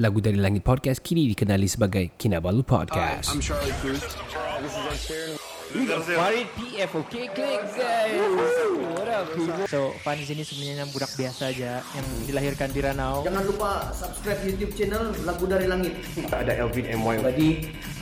Lagu dari Langit Podcast kini dikenali sebagai Kinabalu Podcast. I'm Charlie Cruz. This is. Farid PF Okay klik guys So Fan di sini sebenarnya budak biasa aja Yang dilahirkan di Ranau Jangan lupa subscribe YouTube channel Lagu Dari Langit. Ada Elvin MY. Jadi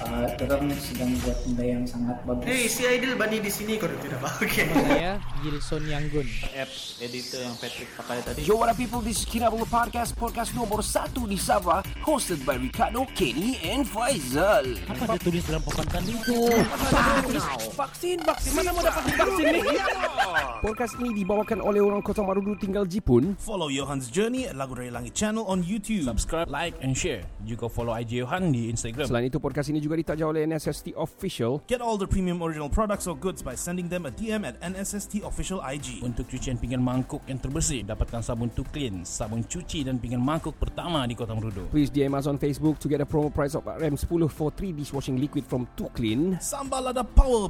uh, orang sedang buat benda yang sangat bagus. Hey, si Aidil Bani di sini kau tidak pakai. Saya Gilson Yanggun apps editor yang Patrick pakai tadi. Yo, what up people? This is Kinabalu Podcast, podcast nomor satu di Sabah, hosted by Ricardo, Kenny and Faizal. Apa dia tulis dalam papan tadi itu? Vaksin, vaksin. Mana mau dapat vaksin ni? Podcast ini dibawakan oleh orang Kota Marudu tinggal Jipun. Follow Johan's Journey at Lagu Dari Langit channel on YouTube. Subscribe, like and share. Juga follow IG Johan di Instagram. Selain itu, podcast ini juga ditaja oleh NSST Official. Get all the premium original products or goods by sending them a DM at NSST Official IG. Untuk cucian pinggan mangkuk yang terbersih, dapatkan sabun to clean, sabun cuci dan pinggan mangkuk pertama di Kota Merudu. Please DM us on Facebook to get a promo price of RM10 for 3 dishwashing liquid from Too Clean. Sambal Lada Power.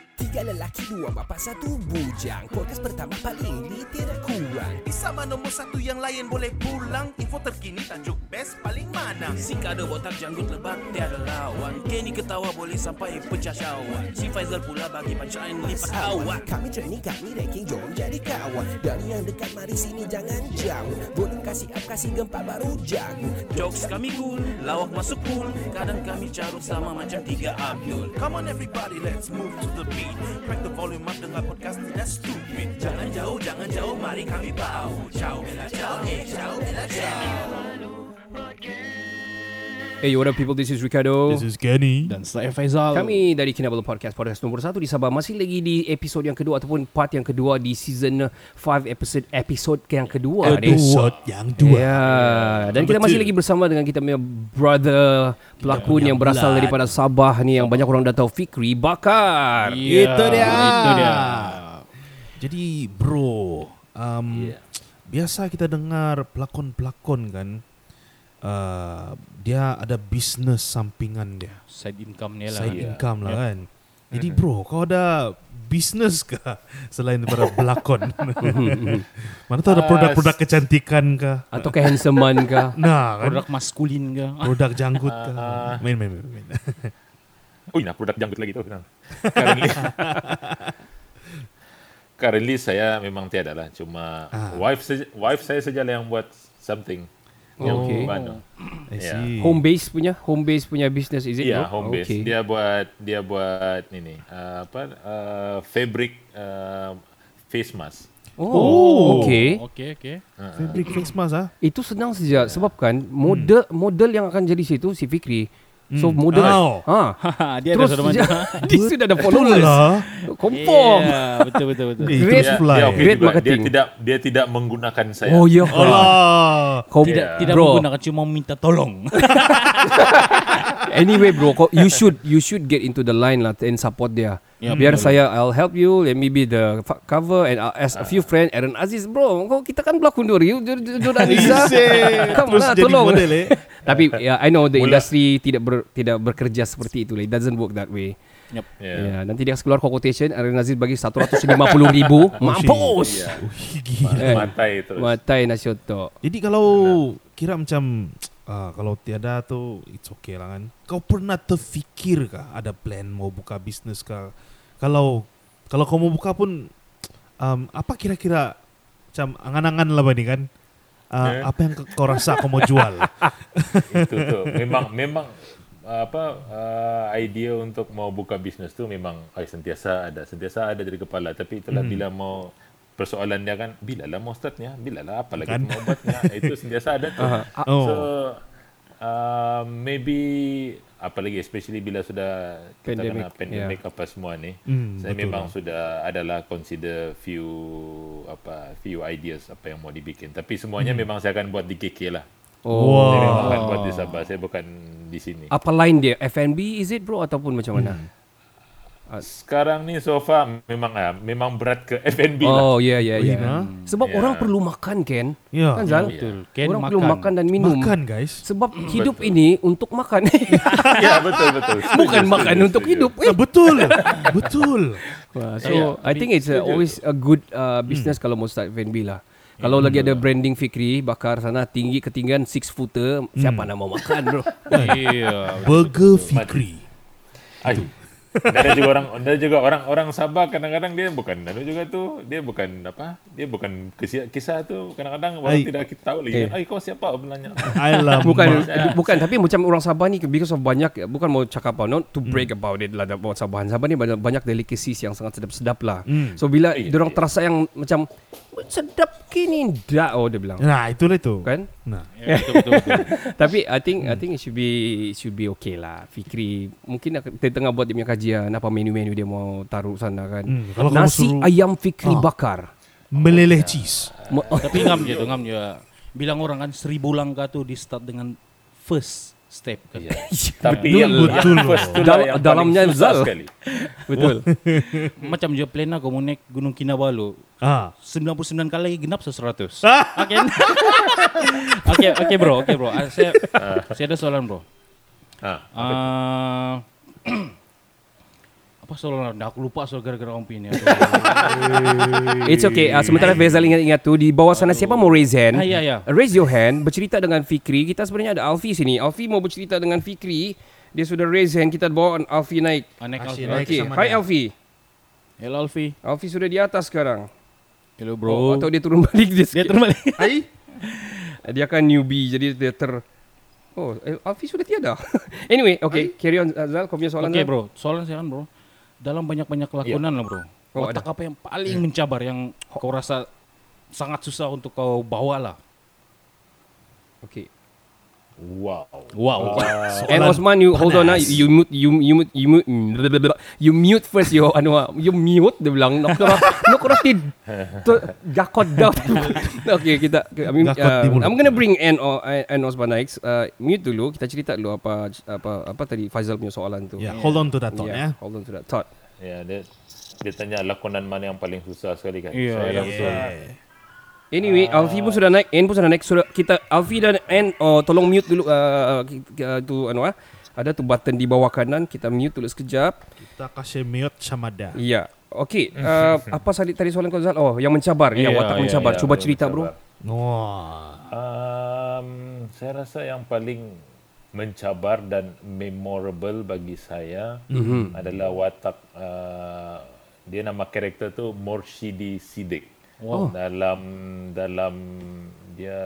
Tiga lelaki, dua bapa, satu bujang. Podcast pertama paling lit, tidak kurang. Di sama nombor satu yang lain boleh pulang. Info terkini tajuk best paling mana. Si kado botak janggut lebat tiada lawan Kenny ketawa boleh sampai pecah syawak Si Faizal pula bagi pancaan lipat awak Kami training, kami ranking, jom jadi kawan. Dari yang dekat, mari sini jangan jauh. Volume kasih up, kasih gempa baru jago. Jokes kami cool, lawak masuk cool Kadang kami carut sama macam tiga Abdul Come on everybody, let's move to the beat. Crack the volume up dengar podcast tidak stupid. Jangan jauh, jangan jauh, mari kami bau Ciao, bella ciao, eh, ciao Hey, what up people? This is Ricardo. This is Kenny. Dan saya Faizal Kami dari Kinabalu Podcast Podcast nomor 1 di Sabah Masih lagi di episod yang kedua Ataupun part yang kedua Di season 5 episode Episode yang kedua ni. Episode yang Ya yeah. Dan kita masih lagi bersama Dengan kita punya brother Pelakon yang berasal daripada Sabah ni Yang banyak orang dah tahu Fikri Bakar Itu dia. Itu dia Jadi bro, um, biasa kita dengar pelakon-pelakon kan, uh, dia ada bisnes sampingan dia, Side income ni lah side income lah kan. Jadi bro, kau ada bisnes ke selain daripada pelakon? Mana tahu ada produk-produk kecantikan ke? Atau kehandsomean kah Nah, kan? Produk maskulin ke produk janggut ke? Main, main, main. main. Oh, nah produk janggut lagi tu. Nah. Currently, currently saya memang tiada lah. Cuma Ah. wife saja, wife saya saja lah yang buat something. Yang Okay. I Yeah. Home base punya Home base punya business is it Ya, bro? home base. Okay. Dia buat dia buat ini uh, apa uh, fabric uh, face mask. Oh, okay. Okay, okay Fabric face mask ah. Itu senang saja sebab kan model model yang akan jadi situ si Fikri. So model Oh. ha. Dia Terus ada sudah dia, sudah ada followers. Lah. Confirm. yeah, Betul, betul, betul Great. Dia, fly. dia, okay Great juga. marketing. dia tidak dia tidak menggunakan saya. Oh ya. Allah. Kau Tidak, tidak menggunakan cuma minta tolong Anyway bro, you should you should get into the line lah and support dia. Ya, Biar betul. saya I'll help you and maybe the f- cover and I'll ask a few friend Aaron Aziz bro, kau kita kan pelakon dua you Jordan Anissa. Come lah, tolong. model eh. Tapi yeah, I know the Mula- industry tidak ber, tidak bekerja seperti itu. lah. It doesn't work that way. Yep. Yeah. Yeah. nanti dia keluar quotation Aaron Aziz bagi 150 ribu Mampus Yeah. Gila. Eh. Matai terus. Matai Nasioto Jadi kalau kira macam uh, kalau tiada tu it's okay lah kan. Kau pernah terfikir kah ada plan mau buka bisnes kah? Kalau kalau kau mau buka pun um, apa kira-kira macam angan-angan lah ni kan? Uh, Eh. Apa yang kau rasa kau mau jual? Itu tu. Memang memang apa uh, idea untuk mau buka bisnes tu memang ay, sentiasa ada, sentiasa ada dari kepala. Tapi itulah Hmm. bila mau persoalan dia kan bila lah mau startnya, bila lah apa lagi Kan? mau buatnya. Itu sentiasa ada tu. Oh. So uh, maybe apalagi especially bila sudah kita Pandemic, kena pandemic apa semua ni. Hmm, saya memang sudah adalah consider few apa few ideas apa yang mau dibikin. Tapi semuanya memang saya akan buat di KK lah. Oh Saya memang akan buat di Sabah. Saya bukan di sini. Apa line dia? F&B is it bro Ataupun macam mana? Sekarang ni so far memang ah, memang berat ke F&B lah. Oh, ya, ya, ya. Ina. Sebab Ya. orang perlu makan, Ken. Ya. Kan, Zal? Betul. Ken orang makan. perlu makan dan minum. Makan guys. Sebab hidup ini untuk makan. ya betul betul. Bukan Setuju, makan setuju, untuk setuju. hidup. Ah, betul. betul. Wah, so Ya, I think it's uh, always a good uh, business kalau mau start F&B lah. Kalau lagi ada branding Fikri bakar sana tinggi ketinggian 6 footer, siapa nak mau makan bro? Iya. Burger Fikri. Ay. Dan ada juga orang ada juga orang orang Sabah kadang-kadang dia bukan anu juga tu dia bukan apa dia bukan kisah, kisah tu kadang-kadang orang Ay. tidak kita tahu lagi ay kau siapa Alamak. bukan bukan tapi macam orang Sabah ni because of banyak bukan mau cakap apa not to break about it lah about Sabah. Sabah ni banyak banyak delicacies yang sangat sedap-sedap lah. Hmm. So bila orang terasa yang macam sedap kini dah oh dia bilang. Nah, itulah itu. Kan? Nah. Ya, betul, betul, betul. Tapi I think I think it should be it should be okay lah. Fikri mungkin dia tengah buat dia punya kajian apa menu-menu dia mau taruh sana kan. Hmm, kalau Nasi suruh- ayam Fikri Ah. bakar. Meleleh cheese. Tapi ngam je tu, ngam je. Bilang orang kan seribu langkah tu di start dengan first step kan. Iya. tapi yang betul. yang first tu Dal- lah yang dalamnya susah Zal. sekali Betul. Macam je plan aku mau naik Gunung Kinabalu. Ah. 99 kali genap se 100. Oke. Oke, oke bro, oke bro. Ah, Saya saya ada soalan bro. ah Ah, apa soalan? Dah aku lupa soal gara-gara om ini. It's okay. Uh, sementara Faizal ingat-ingat tu di bawah sana siapa mau raise hand? Ah, ya, ya. Raise your hand bercerita dengan Fikri. Kita sebenarnya ada Alfi sini. Alfi mau bercerita dengan Fikri. Dia sudah raise hand. Kita bawa Alfi naik. Anek Asyik Alfi. naik Okay. Hi dia. Alfi. Hello Alfi. Alfi sudah di atas sekarang. Hello Bro. Oh, atau dia turun balik dia, Dia sikit. terbalik. dia kan newbie jadi dia ter Oh, eh, Alfi sudah tiada. anyway, okay, carry on Azal. Kau punya soalan. Oke Zal? bro, soalan saya kan bro. Dalam banyak-banyak lakonan lah bro. Oh, Watak apa yang paling mencabar yang kau rasa sangat susah untuk kau bawa lah? Okay. Wow Wow. And Osman, you hold on ah. You mute, you you mute, you mute, mm, blah, blah, blah. you mute first. You anu, ah. you mute. Dia bilang, nak kena, nak kena tid, tu gakot dah. okay, kita. I mean, uh. I'm gonna bring N or N Osman next. Uh, mute dulu. Kita cerita dulu apa apa apa tadi Faizal punya soalan tu. Ya, hold on to that thought Yeah, ya. Hold on to that thought. ya dia dia tanya lakonan mana yang paling susah sekali kan Iya, saya iya, rasa Anyway, Alfi pun sudah naik, N pun sudah naik. Sudah kita Alfi dan N oh, tolong mute dulu uh, uh, tu anu ah. Ada tu button di bawah kanan, kita mute dulu sekejap. Kita kasih mute sama dia. Iya. Okey, uh, apa tadi tadi soalan kau Zal? Oh, yang mencabar, yang Iya, watak iya, mencabar. iya, Cuba betul, cerita, Bro. mencabar. Wah. Um, saya rasa yang paling mencabar dan memorable bagi saya Mhm. adalah watak uh, dia nama karakter tu Morshidi Sidik. Wow. Dalam dalam dia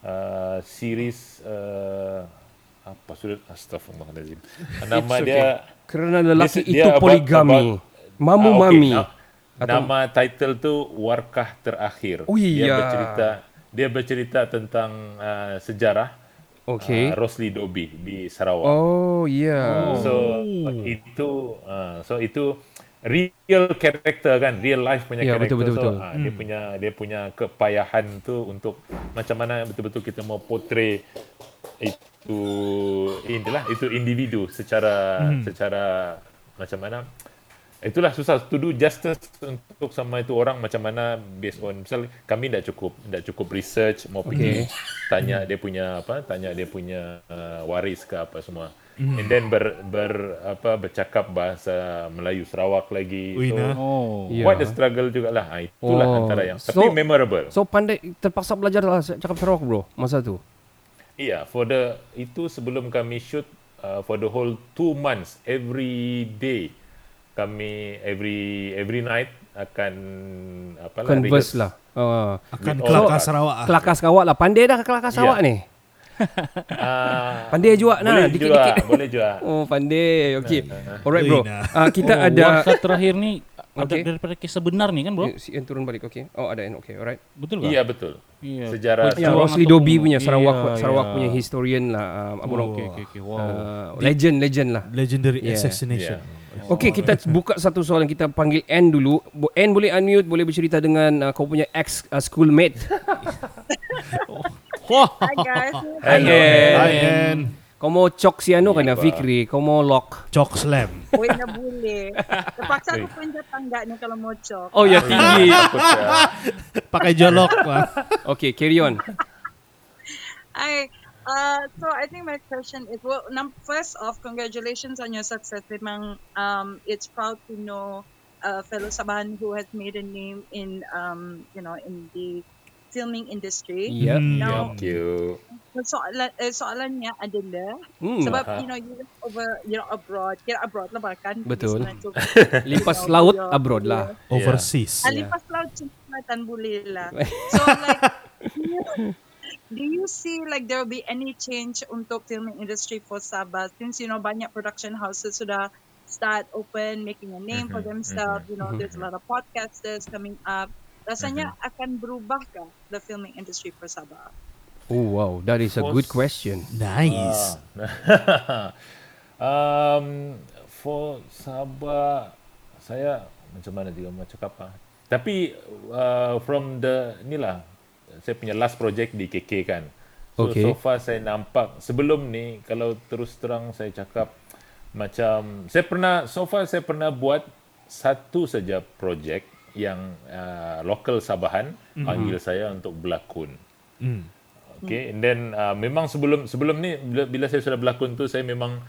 uh, series uh, apa sudah astagfirullahalazim. Nama It's dia Kerana lelaki dia- dia itu about- poligami. about- Mamu Ah, okey. mami. Na- Nama title tu Warkah Terakhir. Oh, Dia iya. bercerita dia bercerita tentang uh, sejarah Okey. uh, Rosli Dobi di Sarawak. Oh, ya. So itu uh, so itu real character kan, real life punya Ya, character. betul, betul, so, betul. ah, dia punya dia punya kepayahan tu untuk macam mana betul-betul kita mau portray itu inilah itu individu secara secara macam mana itulah susah to do justice untuk sama itu orang macam mana based on misal kami tidak cukup tidak cukup research mau pergi tanya dia punya apa tanya dia punya uh, waris ke apa semua and then ber, ber apa bercakap bahasa Melayu Sarawak lagi Ui, so. Oh. Ya. quite a struggle jugalah ha, itulah Oh. antara yang So- tapi memorable So pandai terpaksa belajar lah cakap Sarawak, Bro, masa tu. Iya, for the itu sebelum kami shoot uh, for the whole two months every day kami every every night akan apa Converse lah. Uh, Akan kelakar ah. Sarawak. ah. kelakar Sarawak lah. Pandai dah kelakar Sarawak ni. Uh, Pandai juga nah, boleh dikit-dikit. boleh juga. Oh, pandai. Okey. Alright, Bro. Uh, kita Oh, ada Warkah terakhir ni Okey. daripada kisah benar nih kan bro? Si N turun balik, okey. Oh, ada N, okey. Alright. Betul kan? Iya betul. Iya. Sejarah Ya, Juang Rosli Dobi punya Sarawak Iya, Sarawak iya. punya historian lah. Apa Oh, Oke oke oke. Wow. uh, legend legend lah. Legendary Yeah. assassination. Okey, kita buka satu soalan kita panggil N dulu. N boleh unmute, boleh bercerita dengan uh, kau punya ex uh, schoolmate. Hi guys. Hello. Hi, N. Kau Kau mau cok si Anu kan Apa? Fikri Kau mau lock Chalk slam. Na boleh. Terpaksa aku panjat tangga ni kalau mau cok. Oh ya tinggi Takut saya. Pakai jolok. Okay carry on I, uh, so I think my question is, well, num- first off, congratulations on your success. Memang, um, it's proud to know a fellow Sabahan who has made a name in, um, you know, in the filming industry. Yep Hmm. Now, Thank you. soalan, eh, soalannya adalah, hmm. sebab, Aha. you know, you live over, you know, abroad. Kira abroad lah bahkan. Betul. Tu. Lipas You know, laut your- abroad lah Overseas. Ah, Yeah. lipas laut Selatan boleh lah. So like, do you, see like there will be any change untuk filming industry for Sabah since you know banyak production houses sudah start open making a name for Mhm, themselves. mhm, You know, there's a lot of podcasters coming up. Rasanya akan berubahkah the filming industry for Sabah? Oh wow That is a For good question Nice. um, for Sabah saya macam mana juga mau cakap apa. Tapi uh, from the ni lah saya punya last project di KK kan. So Okay. so far saya nampak sebelum ni kalau terus terang saya cakap macam saya pernah so far saya pernah buat satu saja projek yang uh, local Sabahan panggil saya untuk berlakon. Hmm. Okay, and then uh, memang sebelum sebelum ni bila, bila saya sudah berlakon tu saya memang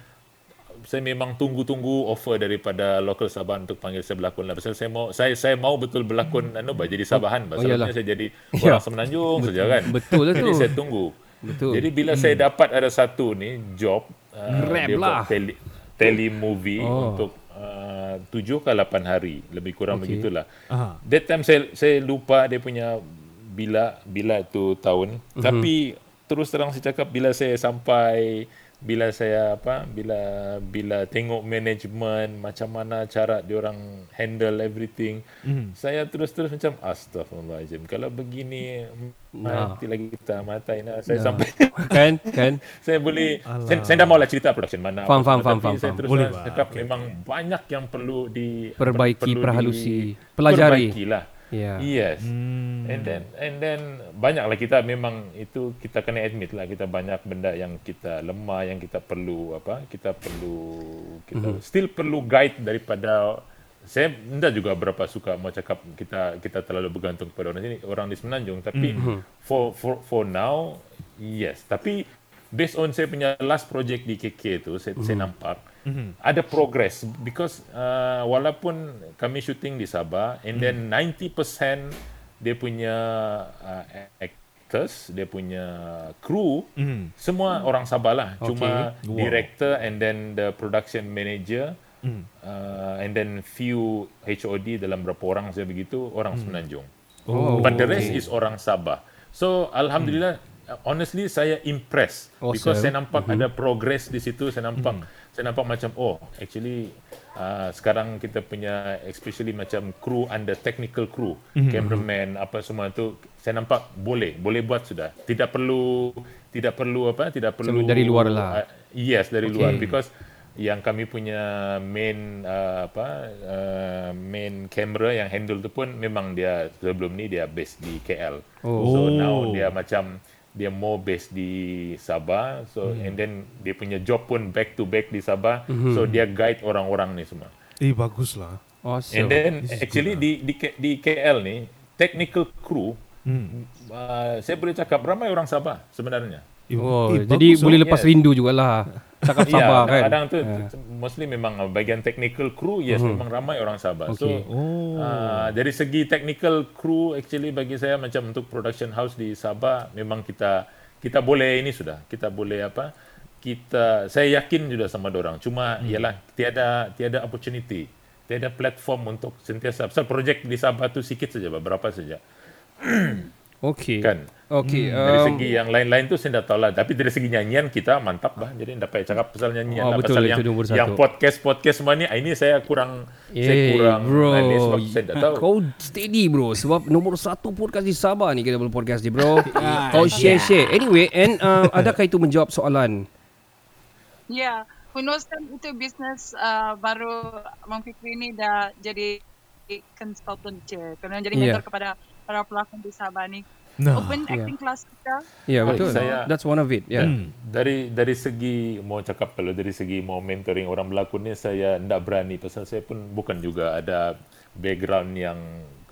saya memang tunggu-tunggu offer daripada local Sabah untuk panggil saya berlakon lah. Pasal saya mau saya saya mau betul berlakon anu bah, jadi Sabahan. oh, Pasal yalah. saya jadi orang Semenanjung saja kan. betul lah Jadi tu. saya tunggu. Betul. Jadi bila saya dapat ada satu ni job uh, Grab dia lah. buat tele, tele movie Oh. untuk uh, tujuh ke lapan hari lebih kurang Okay. begitulah. Aha. That time saya saya lupa dia punya bila bila tu tahun. Mhm. Tapi terus terang saya cakap bila saya sampai bila saya apa bila bila tengok management macam mana cara diorang handle everything Mhm. saya terus terus macam astagfirullahalazim kalau begini Nah. mati lagi kita matai nah saya Nah. sampai Kan Kan saya boleh Alah. saya, saya dah mau lah cerita production mana Faham, apa faham, semua, faham, tapi faham, saya terus Boleh, cakap Okey, memang banyak yang perlu di Perbaiki, perlu di- perhalusi, pelajari. Ya yes Hmm. and then and then banyaklah kita memang itu kita kena admit lah kita banyak benda yang kita lemah yang kita perlu apa kita perlu kita Mhm. still perlu guide daripada saya tidak juga berapa suka mau cakap kita kita terlalu bergantung pada orang sini orang di Semenanjung tapi Mhm. for for for now yes tapi based on saya punya last project di KK tu saya, saya nampak ada progress because uh, walaupun kami shooting di Sabah and then 90% dia punya uh, actors dia punya crew Hmm. semua orang Sabah lah Okay. cuma Wow. director and then the production manager Hmm. uh, and then few HOD dalam berapa orang saya begitu orang Semenanjung Oh, but the rest okay. is orang Sabah so alhamdulillah uh, honestly saya impressed because Awesome. saya nampak ada progress di situ saya nampak saya nampak macam oh actually uh, sekarang kita punya especially macam crew under technical crew cameraman apa semua tu saya nampak boleh boleh buat sudah tidak perlu tidak perlu apa tidak perlu dari luar lah. uh, yes dari Okay. luar because yang kami punya main uh, apa uh, main camera yang handle tu pun memang dia sebelum ni dia base di KL. Oh. So Oh. now dia macam dia more base di Sabah. So and then dia punya job pun back to back di Sabah. So dia guide orang-orang ni semua. Eh bagus lah. Awesome And then This is actually good di di di KL ni technical crew Hmm. uh, saya boleh cakap ramai orang Sabah sebenarnya. Oh, eh, jadi bagus, boleh oh. lepas Yes. rindu jugalah. Cakap Sabah ya, kan. kadang tu Ya. mostly memang bagian technical crew yes memang ramai orang Sabah. Okay. So Oh. uh, dari segi technical crew actually bagi saya macam untuk production house di Sabah memang kita kita boleh ini sudah. Kita boleh apa? Kita saya yakin sudah sama orang. Cuma ialah tiada tiada opportunity. Tiada platform untuk sentiasa. Pasal projek di Sabah tu sikit saja, berapa saja. Okay. Kan? Okay. Dari um, segi yang lain-lain tu saya tak tahu lah. Tapi dari segi nyanyian kita mantap bah. Jadi tak payah cakap pasal nyanyian Oh, lah. betul, pasal itu yang, nombor satu. yang podcast-podcast semua ni, ah, ini saya kurang saya Eh kurang bro ah, ni sebab saya tak tahu. Kau steady bro Sebab nombor satu podcast di Sabah ni Kita boleh podcast ni bro Kau share-share Anyway And uh, adakah itu menjawab soalan Yeah, who knows kan itu bisnes uh, baru Mang Fikri ni dah jadi consultant je. Kerana jadi Yeah. mentor kepada para pelakon di Sabah ni. Nah. open Yeah. acting class kita. Ya, Baik, betul. saya- That's one of it. Ya. Hmm. dari dari segi mau cakap kalau dari segi mau mentoring orang berlakon ni saya tidak berani pasal saya pun bukan juga ada background yang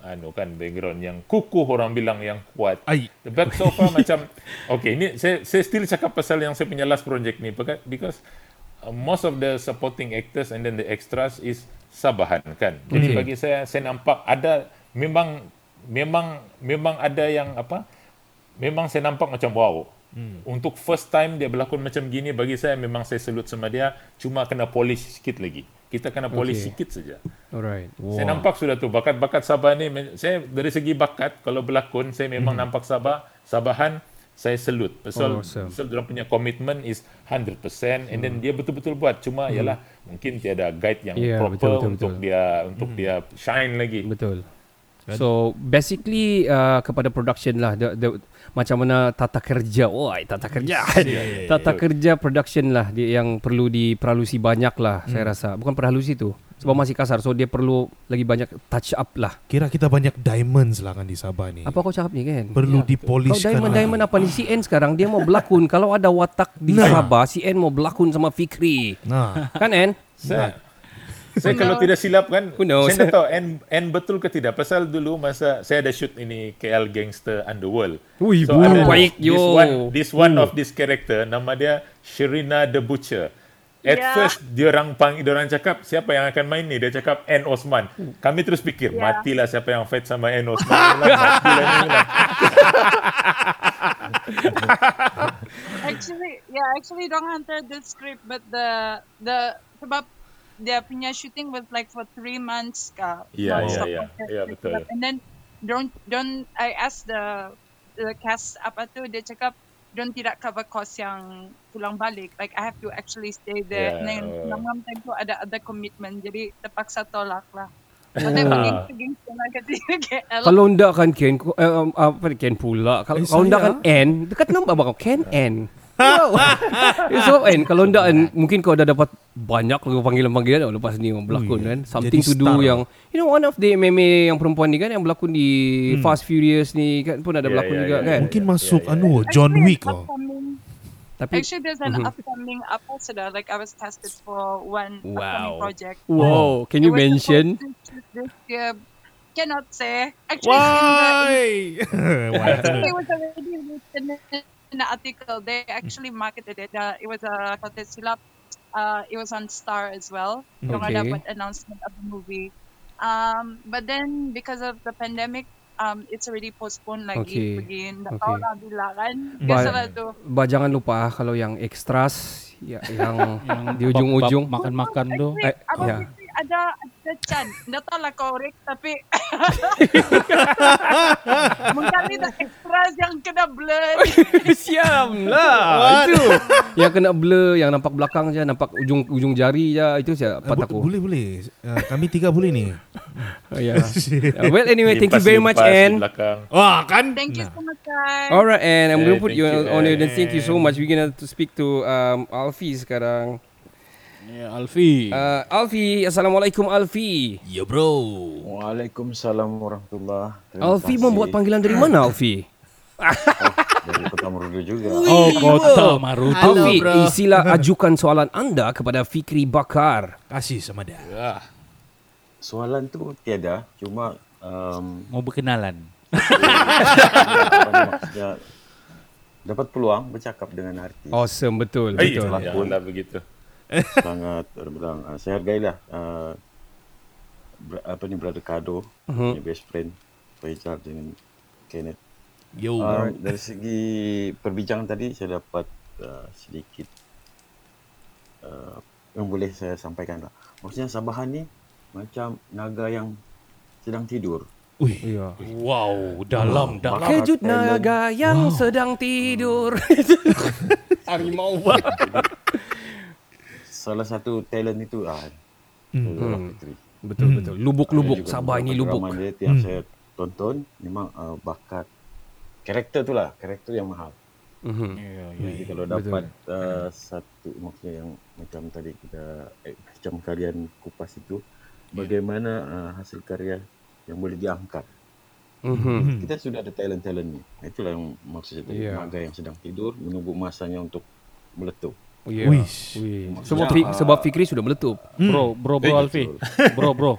anu kan background yang kukuh orang bilang yang kuat. Ai. But so far macam okay ini saya saya still cakap pasal yang saya punya last project ni beca- because uh, most of the supporting actors and then the extras is Sabahan kan. Jadi Okay. bagi saya saya nampak ada memang memang memang ada yang apa memang saya nampak macam wow. Hmm. Untuk first time dia berlakon macam gini bagi saya memang saya salute sama dia cuma kena polish sikit lagi. Kita kena polish Okay. sikit saja. Alright. Saya nampak sudah tu bakat-bakat Sabah ni saya dari segi bakat kalau berlakon saya memang nampak Sabah Sabahan saya salute. Pasal Awesome. pasal dia punya commitment is 100% and then dia betul-betul buat cuma ialah mungkin tiada guide yang Yeah, proper betul, betul, untuk betul. dia untuk dia shine lagi. Betul. So basically uh, kepada production lah the, the, macam mana tata kerja. Woi, tata kerja. tata kerja production lah dia yang perlu diperalusi banyak lah saya rasa. Bukan perhalusi tu. Sebab masih kasar so dia perlu lagi banyak touch up lah. Kira kita banyak diamonds lah kan di Sabah ni. Apa kau cakap ni kan? Perlu Kau dipolishkan. diamond lagi. diamond apa ni si N sekarang dia mau berlakon kalau ada watak di Nah. Sabah si N mau berlakon sama Fikri. Nah. Kan N? Saya, saya kalau tidak silap kan, Who knows? saya tak tahu and, and betul ke tidak. Pasal dulu masa saya ada shoot ini KL Gangster Underworld. Ui, so bu, ada baik, this yo. one, this one of this character nama dia Sherina the Butcher. At Yeah. first dia orang pang dia orang cakap siapa yang akan main ni? Dia cakap N Osman. Kami terus fikir Yeah. matilah siapa yang fight sama N Osman. Matilah. Actually, yeah, actually don't enter the script, but the the sebab dia punya shooting was like for three months ka. Yeah, yeah, yeah. proses. Yeah, betul. And then don't don't I asked the the cast apa tu dia cakap don't tidak cover cost yang pulang balik. Like I have to actually stay there. Yeah, And then malam time tu ada ada commitment. Jadi terpaksa tolak lah. Lah. Kalau ndak kan Ken eh, um, apa Ken pula. Kalau Eh, kalau ndak kan N, dekat nama abang Ken N. Wow. So N kalau ndak N, mungkin kau dah dapat banyak lagi panggilan-panggilan tau lepas ni orang berlakon Ui, kan. Something jadi to do yang you know one of the MMA yang perempuan ni kan yang berlakon di Fast Furious ni kan pun ada Yeah, berlakon yeah, juga yeah, kan. Mungkin yeah, masuk yeah, anu yeah. John Actually, Wick oh. upcoming Tapi Actually, there's an Mhm. upcoming ambassador. Like I was tested for one upcoming Wow. project. wow, can you It mention? This year. Cannot say. Actually, in the, Why? actually it was already written in the article. They actually marketed it. Uh, it was a uh, silap. Uh, it was on Star as well. Yung Okay. dapat announcement of the movie. Um, but then because of the pandemic, um, it's already postponed Okay. lagi. Begin. Okay. Okay. na bilangan. Ba-. Ba jangan lupa kalau yang extras ya, yang Yang di ujung-ujung makan-makan tu. Actually, Eh, yeah. Ada ada chan. Hindi tahu lah correct tapi mengkali na extras yang kena blur. Siam lah Itu Yang kena blur Yang nampak belakang je Nampak ujung ujung jari je Itu saya Eh, pat aku Boleh boleh. Uh, kami tiga boleh ni. Oh, yeah. Uh, Well anyway Thank you very much belakang. Wah kan? Thank you so much guys. Alright Anne I'm Eh, going to put you on Anne. Dan thank you so much We're going to speak to um, Alfie sekarang Ya, Alfi. uh, Alfie Assalamualaikum Alfie Ya bro. Waalaikumsalam warahmatullahi Alfie membuat panggilan dari mana Alfie? dari Kota Merudu juga. oh, kota Marutu. Alfie bro. Sila ajukan soalan anda Kepada Fikri Bakar Kasih sama dia. Soalan tu tiada, cuma um, Mau berkenalan. dapat peluang bercakap dengan artis. Awesome betul Hey, Betul janganlah begitu. Sangat orang bilang uh, saya hargailah uh, ber, apa ni brother Kado, punya best friend Faizal dengan Kenneth. Yo. Um, dari segi perbincangan tadi saya dapat uh, sedikit uh, yang boleh saya sampaikan lah. Maksudnya Sabahan ni macam naga yang sedang tidur. Ui. Ya. Wow, dalam, dalam. Bakar Kejut naga yang sedang tidur. Harimau. Salah satu talent itu ah Hmm. Saudara Fitri. betul betul. Lubuk-lubuk Sabah ini lubuk. Dia yang saya tonton memang uh, bakat karakter tu lah, karakter yang mahal. Mhm. Ya, ya. Jadi kalau betul. dapat uh, satu maksudnya yang macam tadi kita eh, macam kalian kupas itu, bagaimana uh, hasil karya yang boleh diangkat. Mhm. Kita sudah ada talent-talent ni. Itulah yang maksud saya tadi. Ya. Yang sedang tidur menunggu masanya untuk meletup. Yeah. Wish. Wih. Sebab, Fi- sebab Fikri sudah meletup. Bro, bro, bro Eh, Alfi. Bro, bro.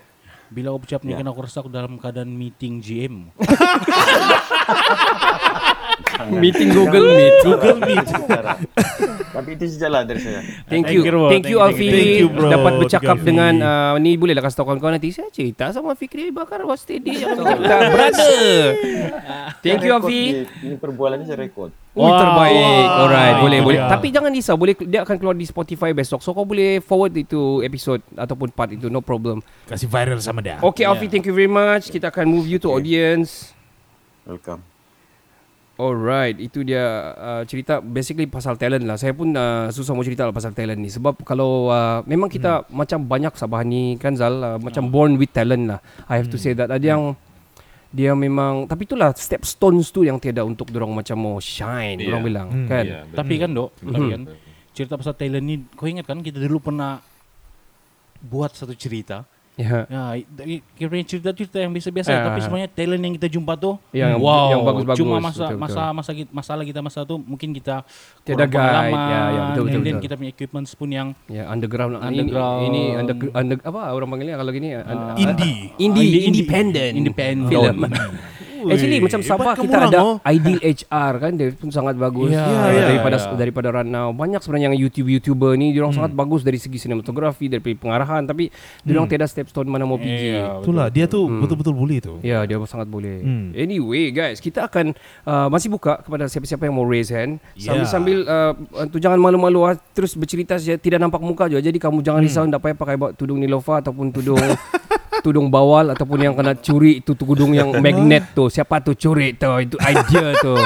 Bila aku ucap ni Ya. kan aku rasa aku dalam keadaan meeting GM. Meeting Google Meet. Google Meet. Tapi itu sajalah dari saya. Thank Thank you. bro. Thank you Thank you, Alfi. thank you, bro. Dapat Thank you, bercakap dengan uh, ni boleh lah kasih tahu kawan-kawan nanti saya cerita sama Fikri Bakar was steady jangan cakap brother. Thank you Alfi. ni- Ini perbualan ni saya rekod. Oh, terbaik. Wow. Alright, boleh boleh. Tapi jangan risau, boleh dia akan keluar di Spotify besok. So kau boleh forward itu episode ataupun part itu, no problem. Kasih viral sama dia. Okay, Alfi, thank you very much. Kita akan move you to audience. Welcome. Alright, itu dia uh, cerita basically pasal talent lah. Saya pun uh, susah mau cerita lah pasal talent ni sebab kalau uh, memang kita hmm. macam banyak Sabahan ni kan Zal uh, macam born with talent lah. I have to say that. Ada yang dia memang tapi itulah step stones tu yang tiada untuk dorang macam mau shine Yeah. orang bilang Hmm. kan. Ya, betul. Tapi kan dok, tapi Mhm. kan cerita pasal talent ni, kau ingat kan kita dulu pernah buat satu cerita. Ya. Ya, kira cerita-cerita yang biasa-biasa, Ah. tapi sebenarnya talent yang kita jumpa tu, Yang- wow, yang bagus-bagus. Cuma masa Betul-betul. masa masa kita, masalah kita masa tu mungkin kita Tiada kurang guide. Ya, ya, betul, betul, betul. kita punya equipment pun yang Ya underground, Underground. ini ini under, under apa orang panggilnya kalau gini uh. Indie. indie, Indie- independent independent film. Actually macam Sabah kita ada oh. Ideal HR kan dia pun sangat bagus Ya, uh, ya, daripada ya. daripada Ranau. Banyak sebenarnya yang YouTube-YouTuber ni dia orang Hmm. sangat bagus dari segi sinematografi, dari pengarahan tapi dia orang tiada step stone mana mau pergi. Iya, Itulah dia tuh Hmm. betul-betul boleh tuh. Ya, dia sangat boleh. Hmm. Anyway, guys, kita akan uh, masih buka kepada siapa-siapa yang mau raise hand. Ya. Sambil-sambil uh, tu jangan malu-malu ah, terus bercerita saja tidak nampak muka juga. Jadi kamu jangan risau tak payah pakai tudung Nilofa ataupun tudung tudung bawal ataupun yang kena curi itu tudung yang magnet tu. Siapa tu curi tu? Itu idea tu.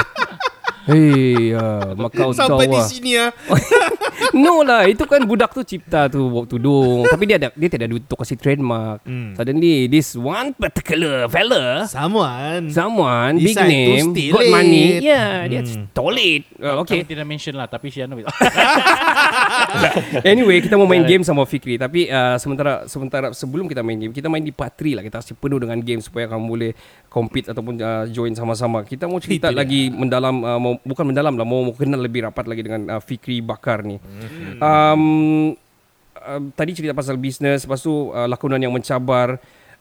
Hei, uh, makau Sampai di tawa. sini ya. No lah, itu kan budak tu cipta tu bawa tudung. Tapi dia ada dia tidak ada duit untuk kasih trademark. Hmm. Suddenly this one particular fella Someone. someone big to name steal got money it. yeah dia Hmm. stole it uh, okay Kami tidak mention lah, tapi si Anu anyway kita mau main game sama Fikri tapi uh, sementara sementara sebelum kita main game kita main di part 3 lah kita kasih penuh dengan game supaya kamu boleh compete ataupun uh, join sama-sama kita mau cerita Itu dia. lagi mendalam uh, mau bukan mendalam lah mau, mau kenal lebih rapat lagi dengan uh, Fikri Bakar ni um, uh, tadi cerita pasal bisnes lepas tu uh, lakonan yang mencabar.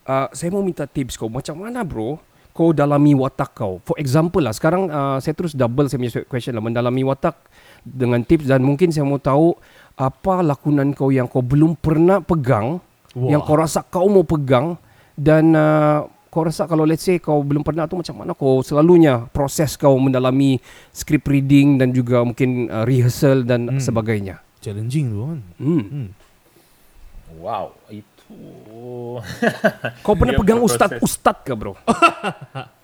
Uh, saya mau minta tips kau. Macam mana bro kau dalami watak kau? For example lah sekarang uh, saya terus double saya punya question lah mendalami watak dengan tips dan mungkin saya mau tahu apa lakonan kau yang kau belum pernah pegang Wah. yang kau rasa kau mau pegang dan uh, kau rasa kalau let's say kau belum pernah tu macam mana kau selalunya proses kau mendalami script reading dan juga mungkin uh, rehearsal dan Hmm. sebagainya Challenging tuh kan. hmm. Hmm. Wow, itu Kau pernah Dia pegang berproses. ustad-ustad ke bro?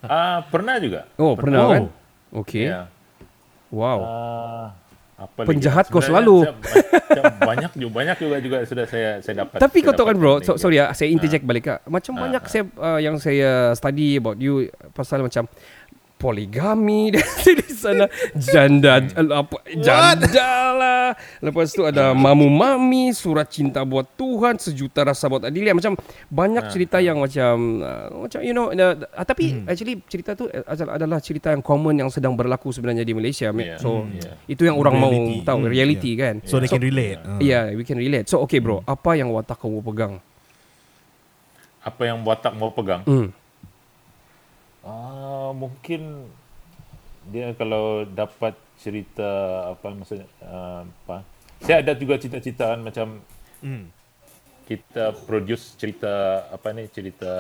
Ah, pernah juga. Oh pernah Oh. kan? Okay. Ya. Wow. Ah, apa? Penjahat kau selalu. Macam banyak juga banyak juga juga sudah saya saya dapat. Tapi kau tahu kan bro, so, sorry ya, saya interject balik kak. Macam Ah, banyak ah. saya uh, yang saya study about you pasal macam poligami dan di sana janda apa janda lah. Lepas tu ada mamu mami, surat cinta buat Tuhan, sejuta rasa buat Adilia macam banyak Ah, cerita yang macam uh, macam you know uh, uh, tapi actually cerita tu uh, adalah cerita yang common yang sedang berlaku sebenarnya di Malaysia. Yeah. So Hmm, yeah. itu yang orang Reality. mau tahu Hmm, reality kan. So they can relate. Ah. Yeah, we can relate. So okay bro, apa yang watak kamu pegang? Apa yang watak mau pegang? Hmm. Ah, mungkin dia kalau dapat cerita apa maksudnya ah, apa? Saya ada juga cita-cita kan macam Hmm. kita produce cerita apa ni cerita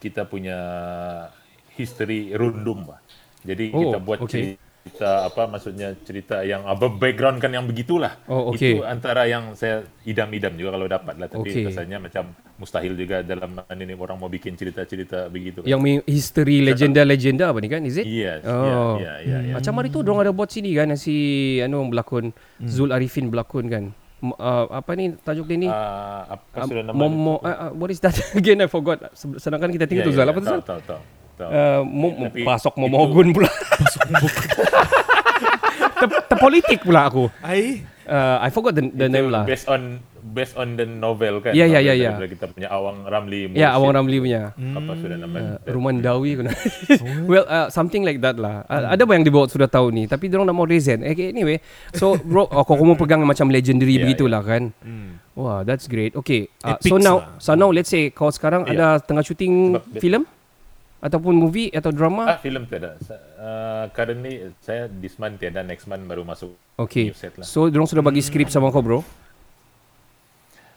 kita punya history rundum lah. Jadi Oh, kita buat okay. cerita apa maksudnya cerita yang apa background kan yang begitulah. Oh, okay. Itu antara yang saya idam-idam juga kalau dapat lah tapi Okay. rasanya macam mustahil juga dalam ini orang mau bikin cerita-cerita begitu. kan. Yang history legenda-legenda apa ni kan? Is it? Yes, Oh. ya, ya, ya, ya. Macam hari tu dorang ada buat sini kan si anu berlakon Zul Arifin berlakon kan. Uh, apa ni tajuk dia ni? Ah, apa sudah nama Momo dia? uh, uh, what is that again I forgot. Se- Sedangkan kita tengok Ya, tu Zal ya, apa tu Zal? tahu, tahu, tahu. Uh, mo, mo, pasok momogun pula. Ter, terpolitik pula aku. Ai. Uh, I forgot the, the name lah. Based on based on the novel kan. Ya, ya, ya, ya. Kita punya Awang Ramli. Ya, Mursyid. Awang Ramli punya. Apa sudah nama? Uh, Ruman Dawi kena. well, uh, something like that lah. Uh, ada apa yang dibawa sudah tahu ni, tapi dia orang nak mau resign. Okay, anyway. So, bro, oh, kau kamu pegang macam legendary Yeah, begitulah kan. Wah, that's great. Okay. Uh, so now, lah. so now let's say kau sekarang ada Yeah. tengah shooting Sebab dia- filem ataupun movie atau drama. Ah, filem tiada. Uh, currently saya this month tiada, next month baru masuk Okay. new set lah. So, dia orang sudah bagi skrip sama kau, bro.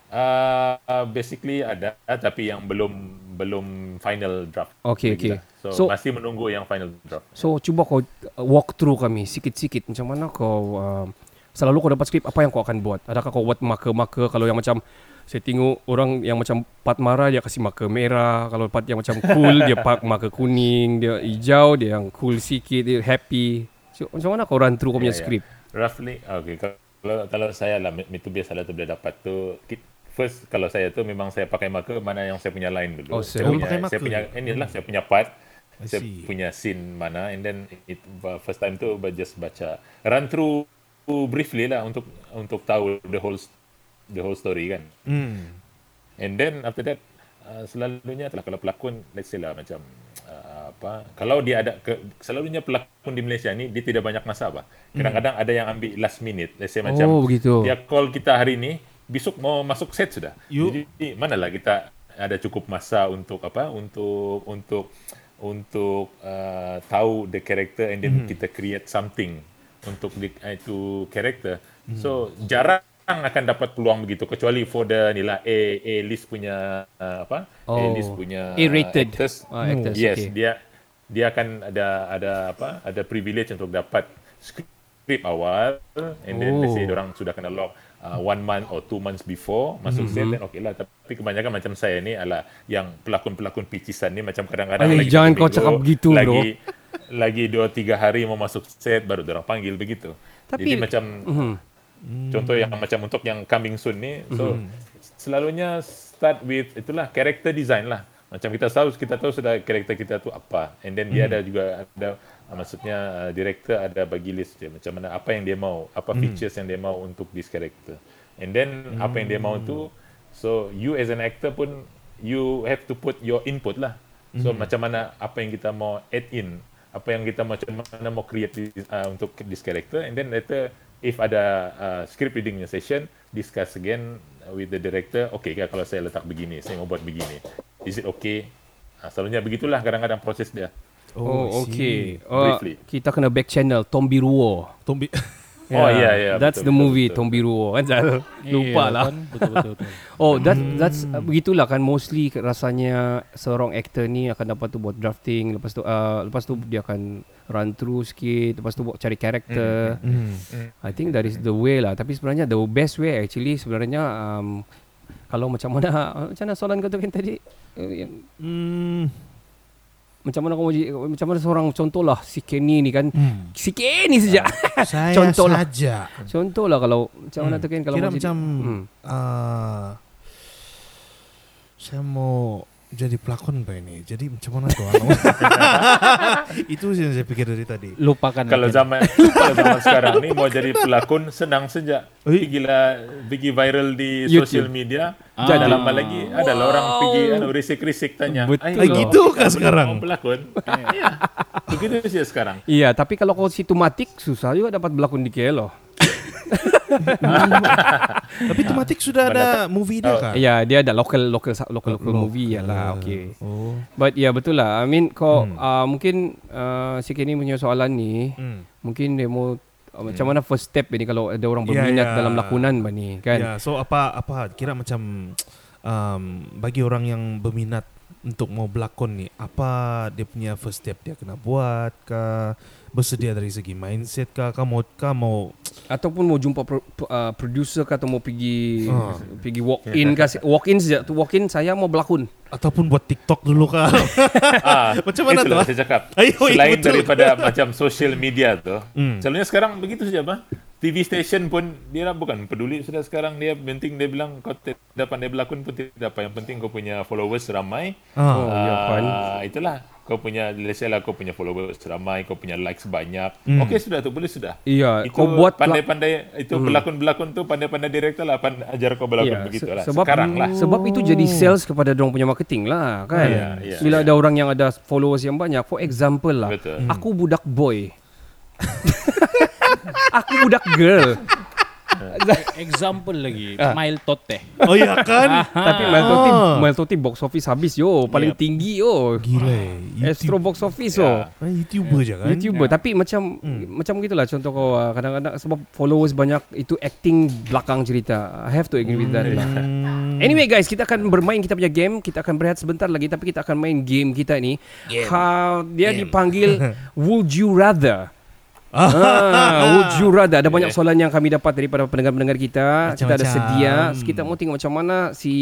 Uh, basically ada tapi yang belum belum final draft. Okay, okay. lah. So, So- masih menunggu yang final draft. So cuba kau uh, walk through kami sikit-sikit macam mana kau uh, selalu kau dapat skrip apa yang kau akan buat? Adakah kau buat marker-marker kalau yang macam saya tengok orang yang macam part marah dia kasih marker merah, kalau part yang macam cool dia part marker kuning, dia hijau dia yang cool sikit, dia happy. So, macam mana kau run through kau punya Ya, ya. skrip? Roughly, okay. Kalau kalau saya lah, itu biasalah tu boleh dapat tu. First, kalau saya tu memang saya pakai marker mana yang saya punya line dulu. Oh, saya so- punya, pakai saya marker. punya, ini lah saya punya part. Saya punya scene mana and then it, first time tu just baca run through briefly lah untuk untuk tahu the whole the whole story kan. Hmm. And then after that uh, selalunya telah kalau pelakon let's say lah macam uh, apa kalau dia ada ke, selalunya pelakon di Malaysia ni dia tidak banyak masa apa. Kadang-kadang ada yang ambil last minute. Let's say macam Oh, begitu. dia call kita hari ni besok mau masuk set sudah. You- Jadi manalah kita ada cukup masa untuk apa? Untuk untuk untuk uh, tahu the character and then kita create something untuk di, uh, itu character. So jarang akan dapat peluang begitu kecuali for the ni lah A A list punya uh, apa? A Oh, list punya A-rated. actors. Ah, actors, yes, okay. dia dia akan ada ada apa? Ada privilege untuk dapat script awal and then let's say Oh. orang sudah kena lock uh, one month or two months before masuk Mhm. set then okay lah tapi kebanyakan macam saya ni adalah yang pelakon-pelakon picisan ni macam kadang-kadang Ay, lagi jangan kau cakap begitu, bro. lagi lagi dua tiga hari mau masuk set baru orang panggil begitu Tapi- jadi macam Mhm. contoh yang macam untuk yang coming soon ni so selalunya start with itulah character design lah. Macam kita tahu kita tahu sudah karakter kita tu apa. And then dia ada juga ada uh, maksudnya uh, director ada bagi list dia macam mana apa yang dia mau apa features yang dia mau untuk this character. And then apa yang dia mau tu so you as an actor pun you have to put your input lah. So macam mana apa yang kita mau add in apa yang kita macam mana mau create this, uh, untuk this character. And then later if ada uh, script reading session discuss again with the director okay ke kalau saya letak begini saya mau buat begini is it okay uh, selalunya begitulah kadang-kadang proses dia Oh, see. okay. Oh, Briefly. kita kena back channel Tombi Ruo. Oh, yeah, yeah, That's betul, the betul, movie betul. Tombi Ruo. Kan Zal? Lupa Iya, lah. kan? Betul betul. betul. Oh, that that's uh, begitulah kan mostly rasanya seorang actor ni akan dapat tu buat drafting, lepas tu uh, lepas tu dia akan run through sikit, lepas tu buat cari karakter. Hmm. I think that is the way lah. Tapi sebenarnya the best way actually sebenarnya um, kalau macam mana macam mana soalan kau tu kan tadi? Uh, Hmm. Macam mana kau macam mana seorang contoh lah si Kenny ni kan. Hmm. Si Kenny saja. Saya Contoh lah. saja. Contoh lah kalau macam mana Hmm. tu kan kalau Kira jadi- macam Hmm. ah, saya mau jadi pelakon apa ini? Jadi macam mana tuh? Itu sih yang saya pikir dari tadi. Lupakan. kalau zaman kalau zaman sekarang ni mau jadi pelakon senang saja pergilah pergi viral di social media Ah. jadi lama lagi ada lah orang pergi anu risik-risik tanya Betul. "Ai, Ah, gitu mau sekarang? pelakon iya begitu sih sekarang Iya, tapi kalau kau situmatik susah juga dapat berlakon di KL loh. Tapi tematik sudah ada movie dia kah? Iya, dia ada local local local local movie ya lah. Okay. Oh. But ya betul lah. I mean kau Hmm. uh, mungkin uh, si Kenny punya soalan ni Hmm. mungkin dia mau uh, macam mana first step ni kalau ada orang Ya, berminat ya. dalam lakonan ba ni kan? Ya, so apa apa kira macam um, bagi orang yang berminat untuk mau berlakon ni, apa dia punya first step dia kena buat kah? Bersedia dari segi mindset mau kau mau Ataupun mau jumpa pro, uh, producer kah atau mau pergi Ah. pergi walk in kah? Walk in saja. Tu walk in saya mau berlakon. ataupun buat TikTok dulu kah? ah, Macam mana tu, saya cakap Ayo, selain betul. daripada macam social media tu Hmm. selalunya sekarang begitu saja apa TV station pun dia bukan peduli sudah sekarang dia penting dia bilang kau tidak pandai berlakon pun tidak apa yang penting kau punya followers ramai Ah. Oh, ya, fun. Ah, itulah kau punya let's say lah kau punya followers ramai, kau punya likes banyak. Hmm. Okey sudah tu boleh sudah. Iya, Itu kau buat pandai-pandai itu Hmm. pelakon-pelakon tu pandai-pandai director lah pan, ajar kau berlakon Ya, begitu se- lah. Sebab Sekarang lah. Sebab itu jadi sales kepada dorang punya marketing lah kan. Ya, ya, Bila ya. ada orang yang ada followers yang banyak, for example lah. Betul. Aku budak boy. aku budak girl. Example lagi, Ah. Mile Tote. Oh ya kan? Tapi Mel Toti, Ah. Mel Toti box office habis yo, paling Yep. tinggi yo. Gila eh. Astro YouTube. box office yo. Ya. Ah, YouTuber je kan? YouTuber tapi macam macam gitulah contoh kau ah, kadang-kadang sebab followers banyak itu acting belakang cerita. I have to agree with that lah. Hmm. Anyway guys, kita akan bermain kita punya game. Kita akan berehat sebentar lagi tapi kita akan main game kita ni. Ha, dia dipanggil Would You Rather. Ah, would you rather? Ada banyak soalan yang kami dapat Daripada pendengar-pendengar kita. Kita ada sedia. So, Kita mau tengok macam mana Si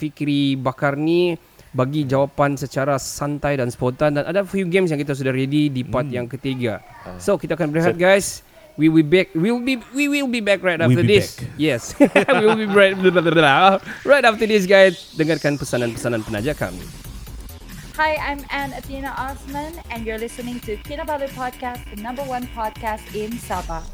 Fikri Bakar ni Bagi jawapan secara santai dan spontan. Dan ada few games yang kita sudah ready Di part yang ketiga. So kita akan berehat guys. We will be back. We will be we will be back right after be this. back. Yes, we will be right, right after this, guys. Dengarkan pesanan-pesanan penaja kami. Hi, I'm Anne Athena Osman, and you're listening to Kinabalu Podcast, the number one podcast in Sabah.